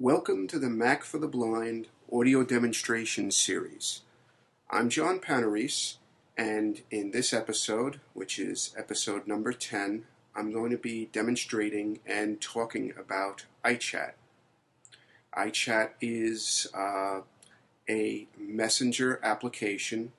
Welcome to the Mac for the Blind audio demonstration series. I'm John Panarese, and in this episode, which is episode number 10, I'm going to be demonstrating and talking about iChat. iChat is uh, a messenger application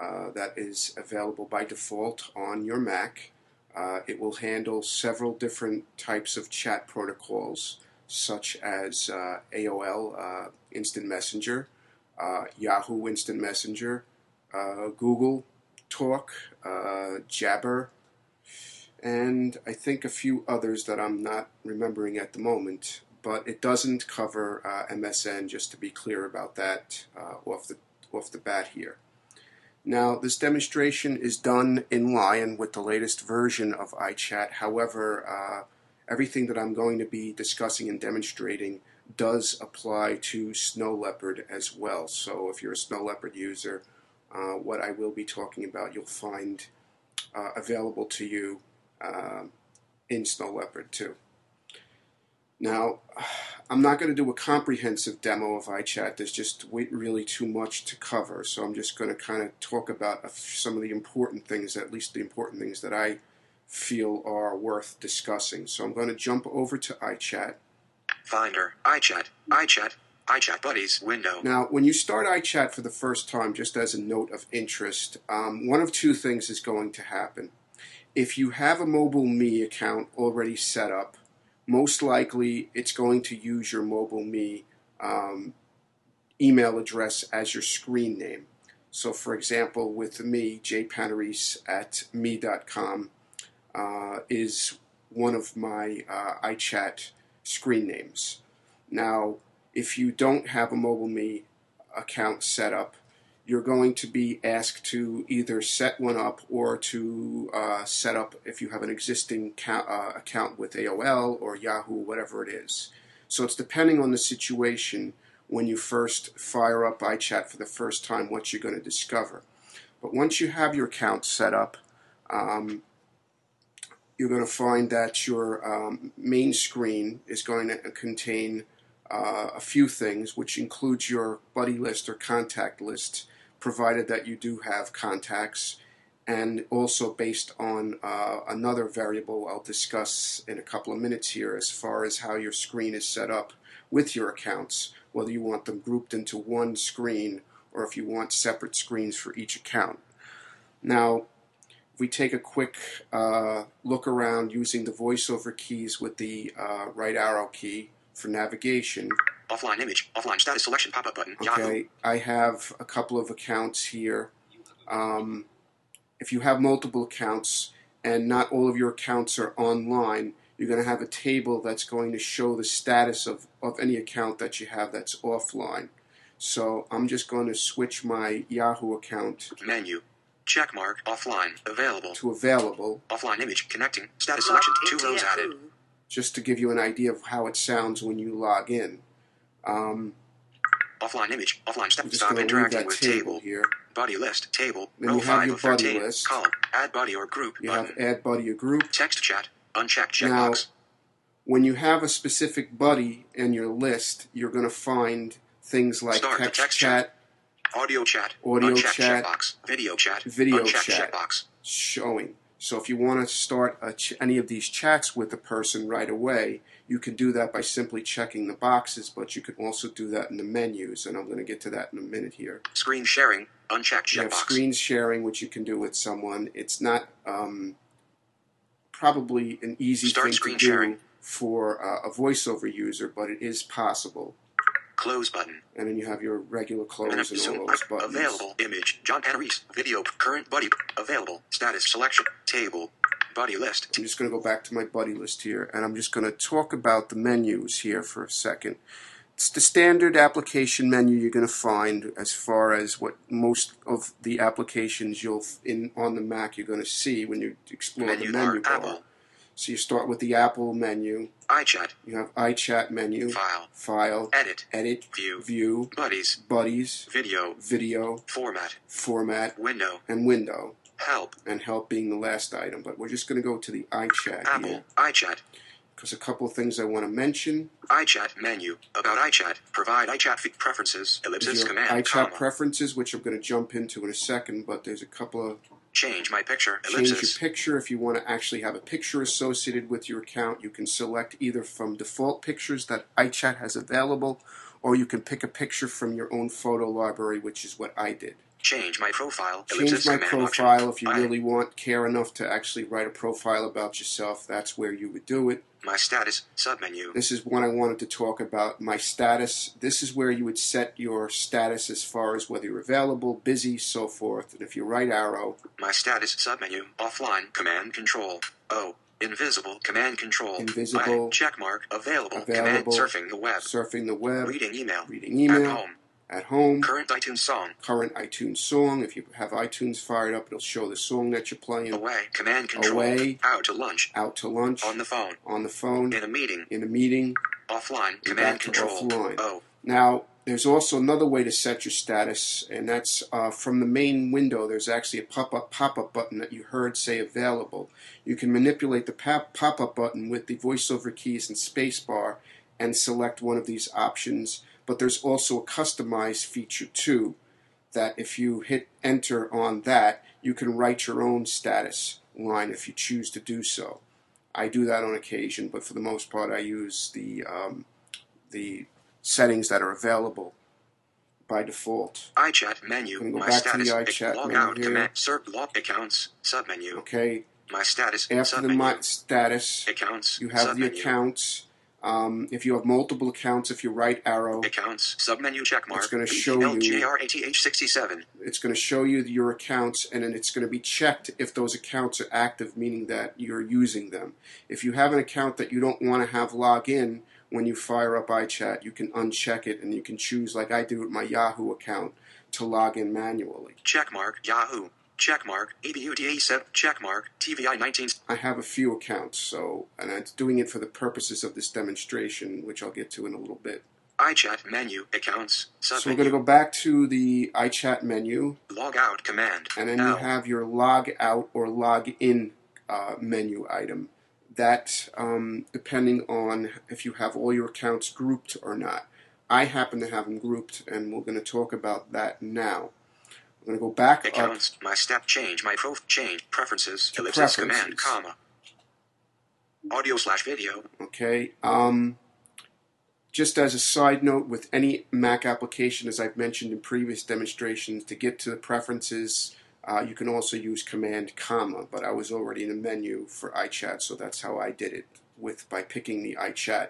uh, that is available by default on your Mac. Uh, it will handle several different types of chat protocols such as uh, AOL uh, Instant Messenger, uh, Yahoo Instant Messenger, uh, Google Talk, uh, Jabber, and I think a few others that I'm not remembering at the moment. But it doesn't cover uh, MSN, just to be clear about that off the off the bat here. Now, this demonstration is done in line with the latest version of iChat. However, everything that I'm going to be discussing and demonstrating does apply to Snow Leopard as well. So if you're a Snow Leopard user, uh, what I will be talking about you'll find uh, available to you uh, in Snow Leopard too. Now, I'm not going to do a comprehensive demo of iChat. There's just really too much to cover, so I'm just going to kind of talk about some of the important things, at least the important things that I feel are worth discussing. So I'm going to jump over to iChat. Finder, iChat, iChat, iChat Buddies window. Now, when you start iChat for the first time, just as a note of interest, um, one of two things is going to happen. If you have a Mobile Me account already set up, most likely it's going to use your Mobile Me um, email address as your screen name. So, for example, with me, jpanarese at me.com, uh, is one of my uh, iChat screen names. Now, if you don't have a MobileMe account set up, you're going to be asked to either set one up or to uh, set up if you have an existing ca- uh, account with AOL or Yahoo, whatever it is. So it's depending on the situation when you first fire up iChat for the first time what you're going to discover. But once you have your account set up, um, you're going to find that your um, main screen is going to contain uh, a few things, which includes your buddy list or contact list, provided that you do have contacts, and also based on uh, another variable I'll discuss in a couple of minutes here as far as how your screen is set up with your accounts, whether you want them grouped into one screen or if you want separate screens for each account. Now, we take a quick uh, look around using the voiceover keys with the uh, right arrow key for navigation. Offline image, offline status selection pop-up button. Okay, Yahoo. I have a couple of accounts here. Um, if you have multiple accounts and not all of your accounts are online, you're going to have a table that's going to show the status of, of any account that you have that's offline. So I'm just going to switch my Yahoo account Menu. Checkmark offline available. to available Offline image connecting. Status selection two rows added. just to give you an idea of how it sounds when you log in. Um, Offline image. Offline step. Stop going to leave interacting that with table table. here. Body list table. Then row you have five your of buddy thirteen. list. Column. Add buddy or group You button. have add buddy or group. Text chat. Unchecked Now, checkbox. When you have a specific buddy in your list, you're going to find things like Start the text, text chat, Audio chat. audio chat, checkbox. Video chat. video chat. checkbox. showing. So if you want to start a ch- any of these chats with a person right away, you can do that by simply checking the boxes, but you can also do that in the menus, and I'm going to get to that in a minute here. Screen sharing. Unchecked You have checkbox. screen sharing, which you can do with someone. It's not um, probably an easy Start thing screen to do sharing. for uh, a voiceover user, but it is possible. Close button. And then you have your regular close and zoom. all those buttons. Available image. John Panarese. Video. Current buddy. Available. Status selection. Table. Buddy list. I'm just going to go back to my buddy list here, and I'm just going to talk about the menus here for a second. It's the standard application menu you're going to find as far as what most of the applications you'll in on the Mac you're going to see when you explore Menu the menu bar. bar. Apple. So you start with the Apple menu. iChat. You have iChat menu, File. file, Edit. edit, View. view, Buddies. buddies, Video. video, Format. format, Window. and window. Help. And help being the last item. But we're just going to go to the iChat Apple. here. iChat. because a couple of things I want to mention. iChat menu. About iChat. Provide iChat fe- preferences. Ellipsis command. iChat comma. preferences, which I'm going to jump into in a second, but there's a couple of Change my picture. change your picture. If you want to actually have a picture associated with your account, you can select either from default pictures that iChat has available, or you can pick a picture from your own photo library, which is what I did. Change my profile. Change my command option. profile if you I- really want, care enough to actually write a profile about yourself. That's where you would do it. My status. Submenu. This is one I wanted to talk about. My status. This is where you would set your status as far as whether you're available, busy, so forth. And if you right arrow, My status. Submenu. Offline. Command control. O. Invisible. Command control. Invisible. I, check mark. Available. Command Available. surfing the web. surfing the web, Reading email. reading email, At home. At home, Current iTunes song. current iTunes song. If you have iTunes fired up, it'll show the song that you're playing. Away. Command control. Away. Out to lunch. Out to lunch, On the phone. on the phone, In a meeting. in a meeting. Offline. Command control. offline. O. Now, there's also another way to set your status, and that's uh, from the main window. There's actually a pop-up pop-up button that you heard say available. You can manipulate the pop-up button with the voiceover keys and spacebar and select one of these options. But there's also a customized feature too, that if you hit enter on that, you can write your own status line if you choose to do so. I do that on occasion, but for the most part, I use the um, the settings that are available by default. iChat menu. Go My back to the status. iChat log menu out. here. Command. Cert log accounts. Submenu. Okay. My status. After the my status, accounts. you have the accounts. Um, if you have multiple accounts, if you right arrow, Accounts. Submenu check mark. It's gonna show you- LGR-ATH67. it's going to show you your accounts, and then it's going to be checked if those accounts are active, meaning that you're using them. If you have an account that you don't want to have log in when you fire up iChat, you can uncheck it, and you can choose, like I do with my Yahoo account, to log in manually. Check mark. Yahoo. Check mark. E EBUDA7. Check mark. TVI19. I have a few accounts, so and I'm doing it for the purposes of this demonstration, which I'll get to in a little bit. iChat menu. Accounts. So we're going to go back to the iChat menu, Log out command. and then L. you have your log out or log in uh, menu item. That um, depending on if you have all your accounts grouped or not. I happen to have them grouped, and we're going to talk about that now. I'm going to go back up. Accounts. My step change. My prof change. Preferences. To Ellipsis preferences. command. Comma. Audio slash video. Okay. Um, just as a side note, with any Mac application, as I've mentioned in previous demonstrations, to get to the preferences, uh, you can also use Command comma. But I was already in the menu for iChat, so that's how I did it with by picking the iChat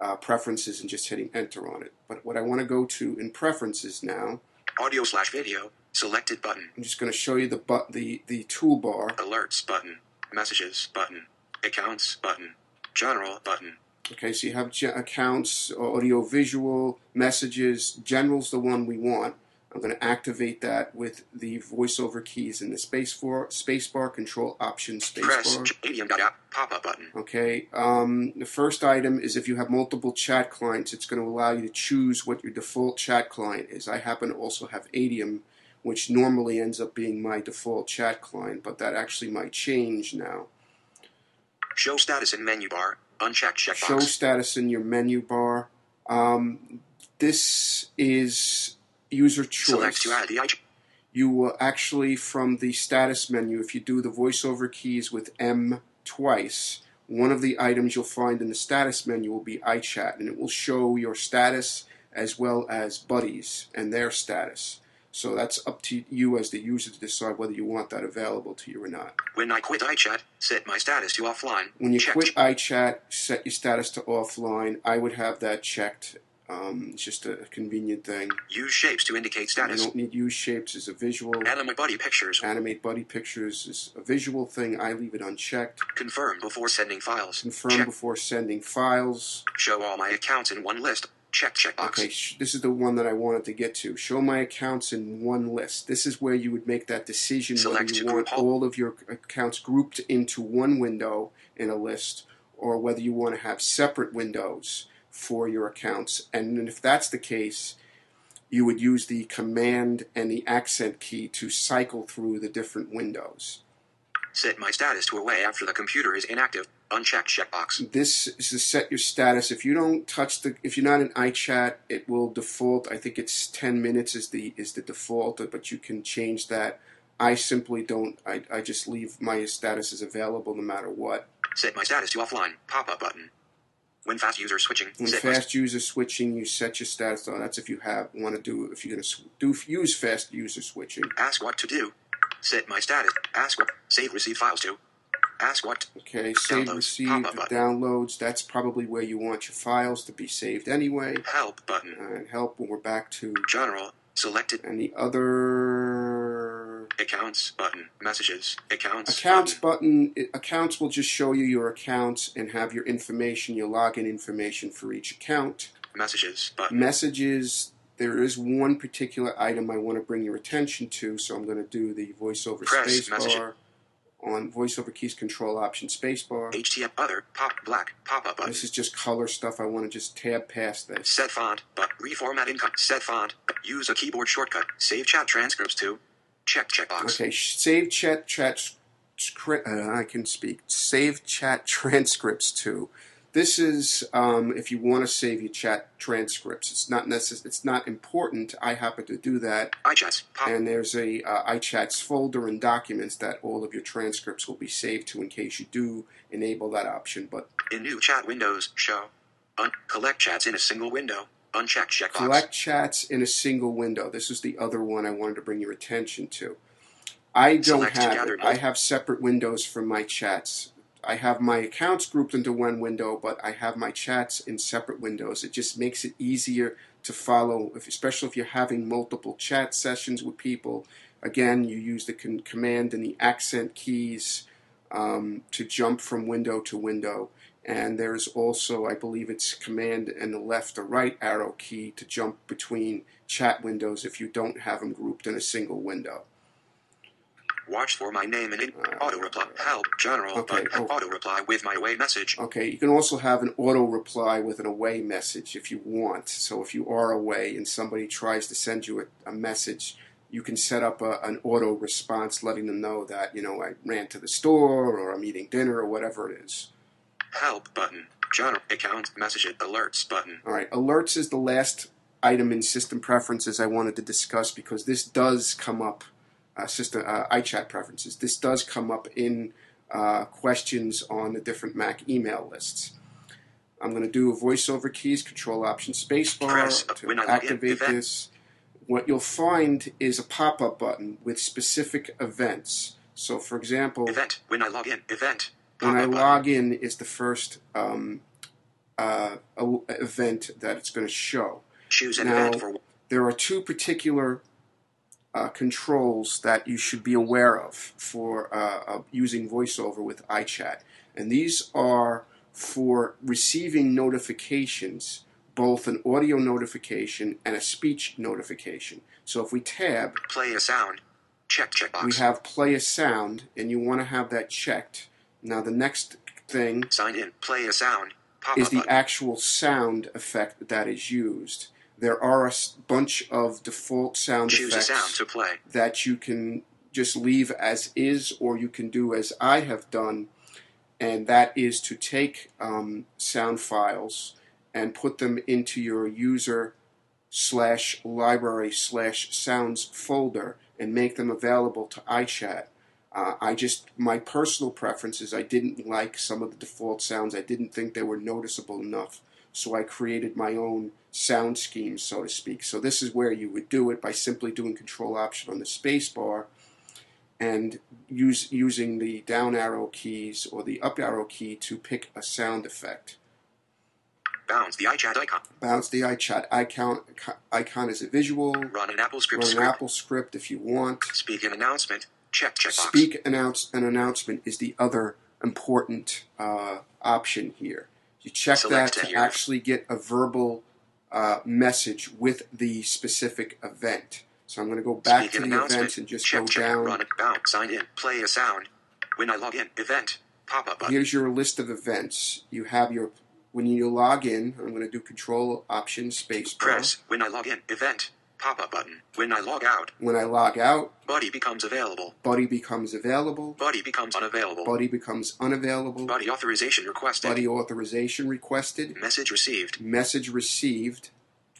uh, preferences and just hitting Enter on it. But what I want to go to in preferences now, Audio slash video. Selected button. I'm just going to show you the but the the toolbar. Alerts button. Messages button. Accounts button. General button. Okay, so you have ge- accounts, audio, visual, messages. General's the one we want. I'm going to activate that with the voiceover keys in the space for spacebar, control option Press spacebar. Adium dot app pop up button. Okay, um, the first item is if you have multiple chat clients, it's going to allow you to choose what your default chat client is. I happen to also have Adium, which normally ends up being my default chat client, but that actually might change now. Show status in menu bar. Unchecked show status in your menu bar. Um, this is user choice. Select to add. You will actually, from the status menu, if you do the voiceover keys with M twice, one of the items you'll find in the status menu will be iChat, and it will show your status as well as buddies and their status. So that's up to you as the user to decide whether you want that available to you or not. When I quit iChat, set my status to offline. When you Checked. quit iChat, set your status to offline. I would have that checked. Um, it's just a convenient thing. Use shapes to indicate You status. don't need use shapes as a visual. Animate buddy pictures. Animate buddy pictures is a visual thing. I leave it unchecked. Confirm before sending files. Confirm Check. before sending files. Show all my accounts in one list. Check checkbox. Okay, sh- this is the one that I wanted to get to. Show my accounts in one list. This is where you would make that decision Select whether you want all of your accounts grouped into one window in a list or whether you want to have separate windows for your accounts. And if that's the case, you would use the command and the accent key to cycle through the different windows. Set my status to away after the computer is inactive. Unchecked checkbox. This is to set your status. If you don't touch the, if you're not in iChat, it will default. I think it's 10 minutes is the is the default, but you can change that. I simply don't. I, I just leave my status as available no matter what. Set my status to offline. Pop up button. When fast user switching. When fast user switching, you set your status on. That's if you have want to do if you're going to do use fast user switching. Ask what to do. Set my status. Ask what. Save receive files to. Ask what. Okay, save Downloads, received downloads. That's probably where you want your files to be saved anyway. Help button. And help when we're back to General. Selected. and the other Accounts button. Messages. Accounts. accounts button. button. Accounts will just show you your accounts and have your information, your login information for each account. Messages button. Messages. There is one particular item I want to bring your attention to, so I'm going to do the voiceover Press spacebar on voiceover keys control option spacebar. HTML other. Pop black. Pop up. This is just color stuff. I want to just tab past this. Set font, but reformat income. Set font. Use a keyboard shortcut. Save chat transcripts to. Check checkbox. Okay, save chat chat. Uh, I can speak. Save chat transcripts to. This is um, if you want to save your chat transcripts. It's not necess- It's not important. I happen to do that, iChats. Pop. and there's a uh, iChats folder and documents that all of your transcripts will be saved to in case you do enable that option. But In new chat windows, show. Un- collect chats in a single window. Uncheck checkbox. Collect chats in a single window. This is the other one I wanted to bring your attention to. I don't Select have it. I have separate windows for my chats. I have my accounts grouped into one window, but I have my chats in separate windows. It just makes it easier to follow, if, especially if you're having multiple chat sessions with people. Again, you use the con- command and the accent keys um, to jump from window to window. And there's also, I believe it's command and the left or right arrow key to jump between chat windows if you don't have them grouped in a single window. Watch for my name and in- Uh, auto reply. Help. General. okay, button. oh. Auto reply with my away message. Okay, you can also have an auto reply with an away message if you want. So if you are away and somebody tries to send you a, a message, you can set up a, an auto response letting them know that, you know, I ran to the store or I'm eating dinner or whatever it is. Help button. General. Account message alerts button. All right, alerts is the last item in system preferences I wanted to discuss because this does come up, system uh, iChat preferences. This does come up in uh, questions on the different Mac email lists. I'm going to do a voiceover keys, Control Option Spacebar Press to when I log in, activate this. What you'll find is a pop-up button with specific events. So, for example, Event. When I log in. Event. when I log in is the first um, uh, event that it's going to show. Choose an Now- event for There are two particular uh, controls that you should be aware of for uh, using VoiceOver with iChat, and these are for receiving notifications, both an audio notification and a speech notification. So if we tab, play a sound. Check checkbox. we have play a sound, and you want to have that checked. Now the next thing Sign in. Play a sound. Pop is the button. actual sound effect that is used. There are a bunch of default sound Choose effects sound to play. that you can just leave as is, or you can do as I have done, and that is to take um, sound files and put them into your user slash library slash sounds folder and make them available to iChat. Uh, I just my personal preferences. I didn't like some of the default sounds. I didn't think they were noticeable enough, so I created my own sound scheme, so to speak. So this is where you would do it by simply doing Control Option on the space bar, and use using the down arrow keys or the up arrow key to pick a sound effect. Bounce the iChat icon. Bounce the iChat icon icon is a visual. Run an Apple script. Run an script. Apple script if you want. Speak an announcement. Check checkbox. Speak announce an announcement is the other important uh, option here. You check Select that to actually get a verbal uh, message with the specific event. So I'm going to go back Speak to the events and just check, go check. down. Run. Bounce. Sign in. Play a sound. When I log in. Event. Pop up. Here's your list of events. You have your when you log in. I'm going to do Control Option Space. Press. When I log in. Event. Pop-up button. When I log out, When I log out, Buddy becomes available. Buddy becomes available. Buddy becomes unavailable. Buddy becomes unavailable. Buddy authorization requested. Buddy authorization requested. Message received. Message received.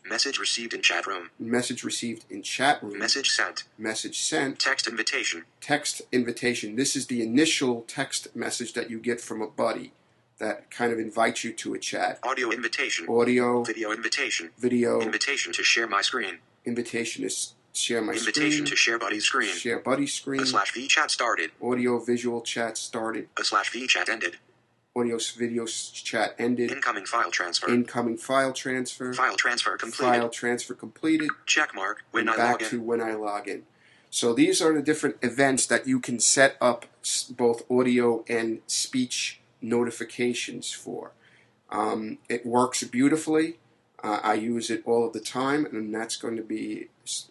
Message received in chat room. Message received in chat room. Message sent. Message sent. Text invitation. Text invitation. This is the initial text message that you get from a buddy that kind of invites you to a chat. Audio invitation. Audio, Video invitation. video, Invitation to share my screen. Invitation is share my Invitation screen, to share Buddy's screen. share buddy screen, A slash V chat started. audio visual chat started, A slash V chat ended. audio video chat ended, Incoming file transfer. incoming file transfer, File transfer completed. file transfer completed, Check mark. When I back log to when I log in. So these are the different events that you can set up both audio and speech notifications for. Um, it works beautifully. Uh, I use it all of the time, and that's going to be.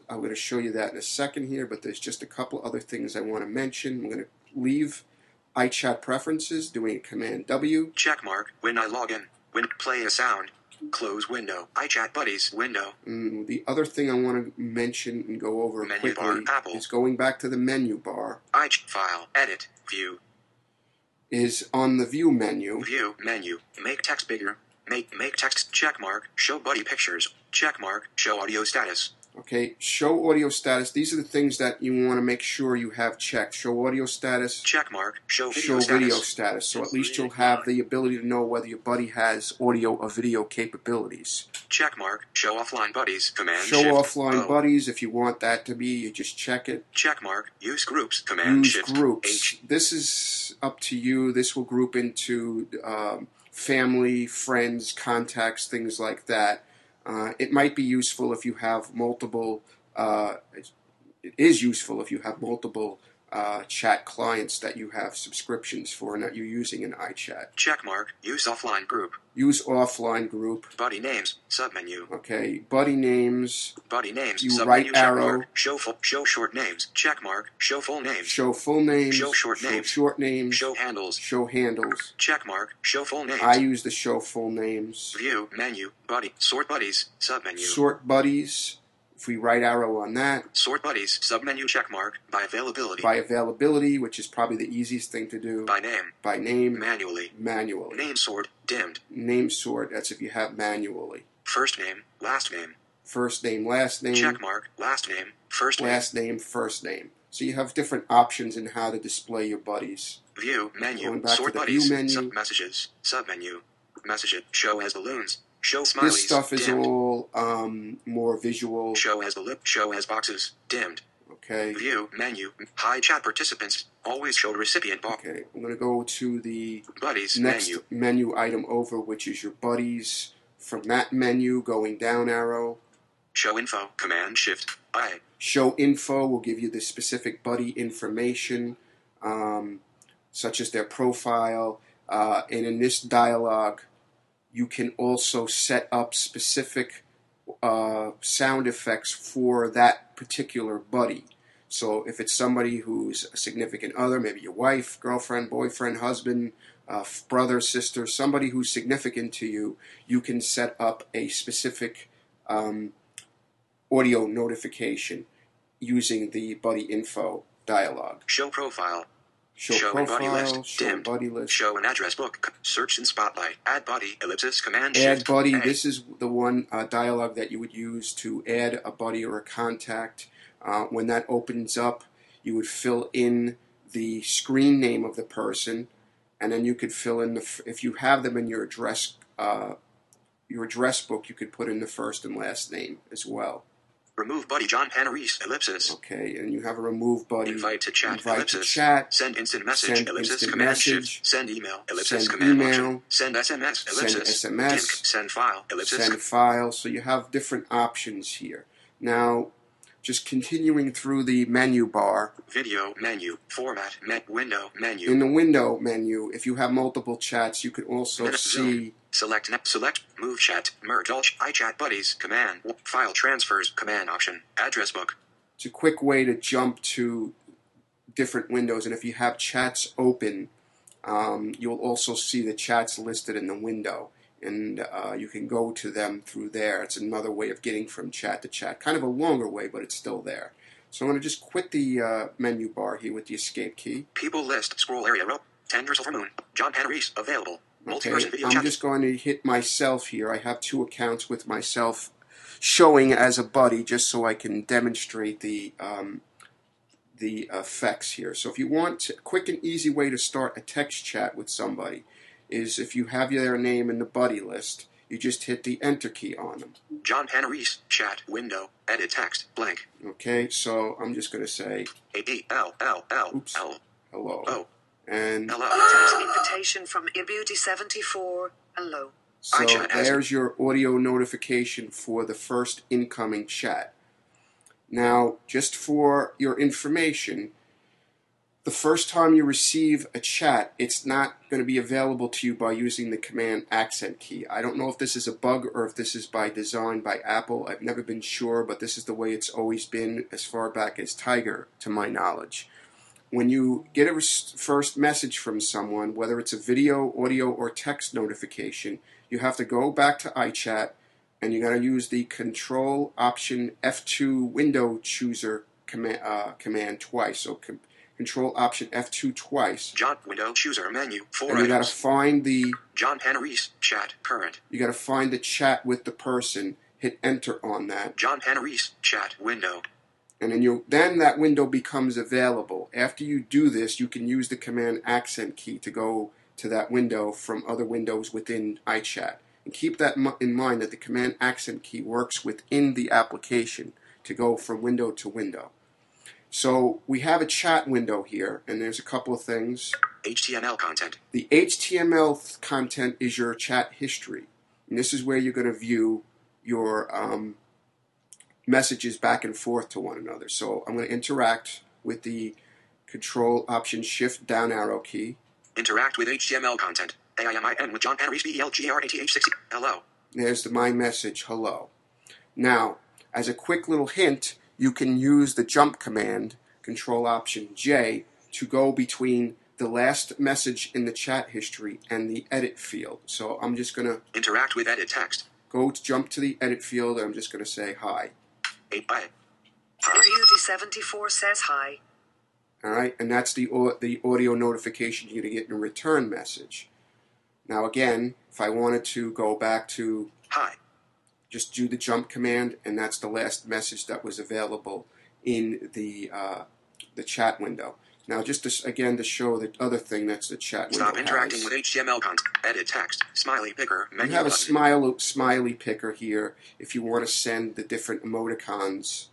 I'm going to show you that in a second here, but there's just a couple other things I want to mention. I'm going to leave iChat preferences, doing Command W. Check mark. When I log in. When play a sound. Close window. iChat buddies window. Mm, the other thing I want to mention and go over Menu quickly bar, Apple. is going back to the menu bar. I file. Edit. View. Is on the View menu. View. Menu. Make text bigger. Make make text check mark. Show buddy pictures. Check mark. Show audio status. Okay, show audio status. These are the things that you want to make sure you have checked. Show audio status, Check mark. Show video show status. video status. So at least you'll have the ability to know whether your buddy has audio or video capabilities. Check mark. Show offline buddies. Command Show shift. offline O. buddies if you want that to be. You just check it. Check mark. Use groups. Command Use shift. groups. H. This is up to you. This will group into um, family, friends, contacts, things like that. Uh, it might be useful if you have multiple. Uh, it is useful if you have multiple uh, chat clients that you have subscriptions for and that you're using in iChat. Check mark. Use offline group. Use offline group. Buddy names. Submenu. Okay, buddy names. Buddy names. You submenu right arrow. Show full. Show short names. Check mark. Show full names. Show full names. Show short names. short names. Show handles. show handles. Check mark. Show full names. I use the show full names. View. Menu. Buddy. Sort buddies. Submenu. Sort buddies. If we right arrow on that, Sort buddies. Submenu check mark. By availability. by availability, which is probably the easiest thing to do, By name. by name, Manually. manually. Name sort. Dimmed. Name sort, that's if you have manually. First name. Last name. First name, last name, Check mark. Last name. First name. last name, first name. So you have different options in how to display your buddies. View. Menu. Going back Sort to the buddies. view menu. Sub messages. Submenu. Message it. Show as balloons. Show smileys. This stuff is dimmed. all um, more visual. Show as the lip. Show as boxes. Dimmed. Okay. View. Menu. Hide chat participants. Always show recipient box. Okay. I'm going to go to the Buddies. next Menu. menu item over, which is your buddies. From that menu, going down arrow, Show info. Command Shift. I. Show info will give you the specific buddy information, um, such as their profile. Uh, and in this dialog, you can also set up specific uh, sound effects for that particular buddy. So if it's somebody who's a significant other, maybe your wife, girlfriend, boyfriend, husband, uh, brother, sister, somebody who's significant to you, you can set up a specific um, audio notification using the buddy info dialog. Show profile. Show, Show profile, list, show dimmed. buddy list. Show an address book. Search in Spotlight. Add buddy. Ellipsis. Command Add Shift. buddy. A. This is the one uh, dialogue that you would use to add a buddy or a contact. Uh, when that opens up, you would fill in the screen name of the person, and then you could fill in the f- if you have them in your address uh, your address book, you could put in the first and last name as well. Remove buddy John Panarese. Ellipsis. Okay, and you have a remove buddy. Invite to chat. Invite ellipsis. to chat. Send instant message. Send ellipsis. instant command message. shift. Send email. Ellipsis. Send command email. Send SMS. Ellipsis. Send SMS. Link. Send file. Ellipsis. send file. So you have different options here. Now, just continuing through the menu bar, Video menu. Format. Met window menu. in the window menu, if you have multiple chats, you can also Minute see Select net. Select. Move chat. Merge all. ch- iChat buddies. Command. File transfers. Command option. Address book. it's a quick way to jump to different windows. And if you have chats open, um, you'll also see the chats listed in the window and uh, you can go to them through there. It's another way of getting from chat to chat. Kind of a longer way, but it's still there. So I'm going to just quit the uh, menu bar here with the escape key. People list. Scroll area row. Tenders for Moon. John Panarese. Available. Okay, video I'm chat. just going to hit myself here. I have two accounts with myself showing as a buddy just so I can demonstrate the um, the effects here. So if you want a quick and easy way to start a text chat with somebody is if you have their name in the buddy list, you just hit the enter key on them. John Panarese. Chat. Window. Edit text. Blank. Okay, so I'm just going to say A D L L L Oops. L hello. O And Hello. Text invitation from Ibuti74. Hello. So there's your audio notification for the first incoming chat. Now, just for your information, the first time you receive a chat, it's not going to be available to you by using the command accent key. I don't know if this is a bug or if this is by design by Apple. I've never been sure, but this is the way it's always been as far back as Tiger, to my knowledge when you get a first message from someone, whether it's a video, audio, or text notification, you have to go back to iChat and you got to use the Control Option F2 window chooser command, uh, command twice. So com- Control Option F2 twice, John Window Chooser Menu. Four and you got to find the John Panarese. Chat. Current. you got to find the chat with the person. Hit Enter on that. John Panarese. Chat. Window. and then you then that window becomes available. After you do this, you can use the command accent key to go to that window from other windows within iChat. And keep that in mind that the command accent key works within the application to go from window to window. So we have a chat window here, and there's a couple of things. HTML content. The HTML content is your chat history, and this is where you're going to view your um, messages back and forth to one another. So I'm going to interact with the Control Option Shift down arrow key. Interact with HTML content. AIMIN with John Panarese. BELGRATH60. Hello. There's the my message, hello. Now, as a quick little hint, you can use the jump command, Control Option J, to go between the last message in the chat history and the edit field. So I'm just going to Interact with edit text. go to jump to the edit field and I'm just going to say hi. 8 by. Ibuti74 says hi. All right, and that's the the audio notification you're going to get in a return message. Now again, if I wanted to go back to Hi. Just do the jump command, and that's the last message that was available in the uh, the chat window. Now, just to, again to show the other thing that's the chat window Stop interacting has. with HTML content. Edit text. Smiley picker. You have a smile, smiley picker here if you want to send the different emoticons.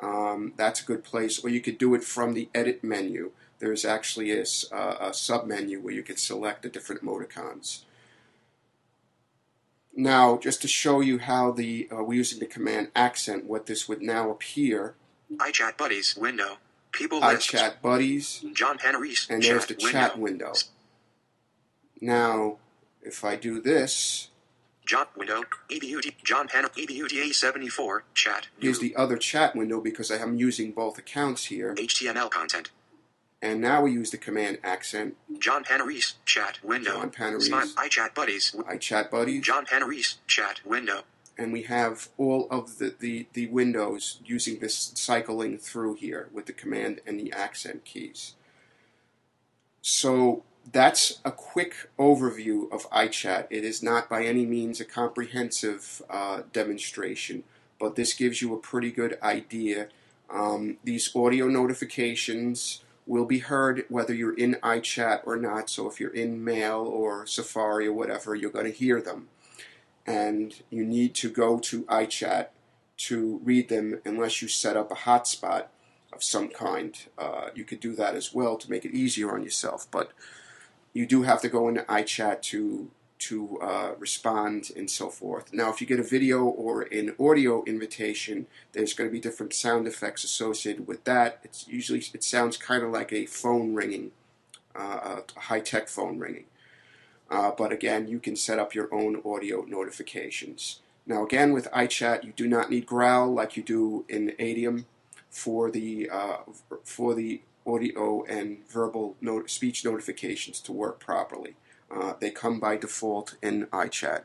Um, that's a good place. Or you could do it from the edit menu. There's actually a, uh, a sub menu where you could select the different emoticons. Now, just to show you how the uh, we're using the command accent, what this would now appear, iChat buddies. Window. People iChat buddies, John Panarese. and there's the window. chat window. Now, if I do this, John window. EBUT. John Pan. EBUTA 74. Chat. here's the other chat window because I am using both accounts here. HTML content. And now we use the command accent, John Panarese. Chat. Window. John Panarese. Smile. iChat buddies. iChat buddies, John Panarese. Chat. Window. and we have all of the, the, the windows using this cycling through here with the command and the accent keys. So that's a quick overview of iChat. It is not by any means a comprehensive uh, demonstration, but this gives you a pretty good idea. Um, these audio notifications will be heard whether you're in iChat or not. So if you're in Mail or Safari or whatever, you're going to hear them. And you need to go to iChat to read them unless you set up a hotspot of some kind. Uh, you could do that as well to make it easier on yourself, but you do have to go into iChat to to uh, respond and so forth. Now, if you get a video or an audio invitation, there's going to be different sound effects associated with that. It's usually it sounds kind of like a phone ringing, uh, a high tech phone ringing. Uh, but again, you can set up your own audio notifications. Now, again, with iChat, you do not need Growl like you do in Adium for the uh, for the audio and verbal speech notifications to work properly. Uh, they come by default in iChat.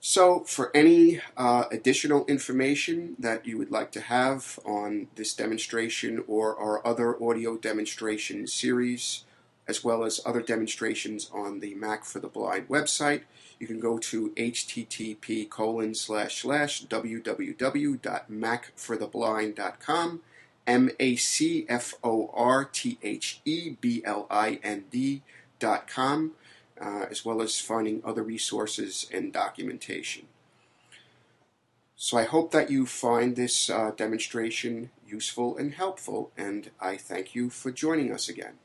So, for any uh, additional information that you would like to have on this demonstration or our other audio demonstration series, as well as other demonstrations on the Mac for the Blind website, you can go to http colon slash slash www.macfortheblind.com, M A C F O R T H E B L I N D dot com uh, as well as finding other resources and documentation. So I hope that you find this uh, demonstration useful and helpful, and I thank you for joining us again.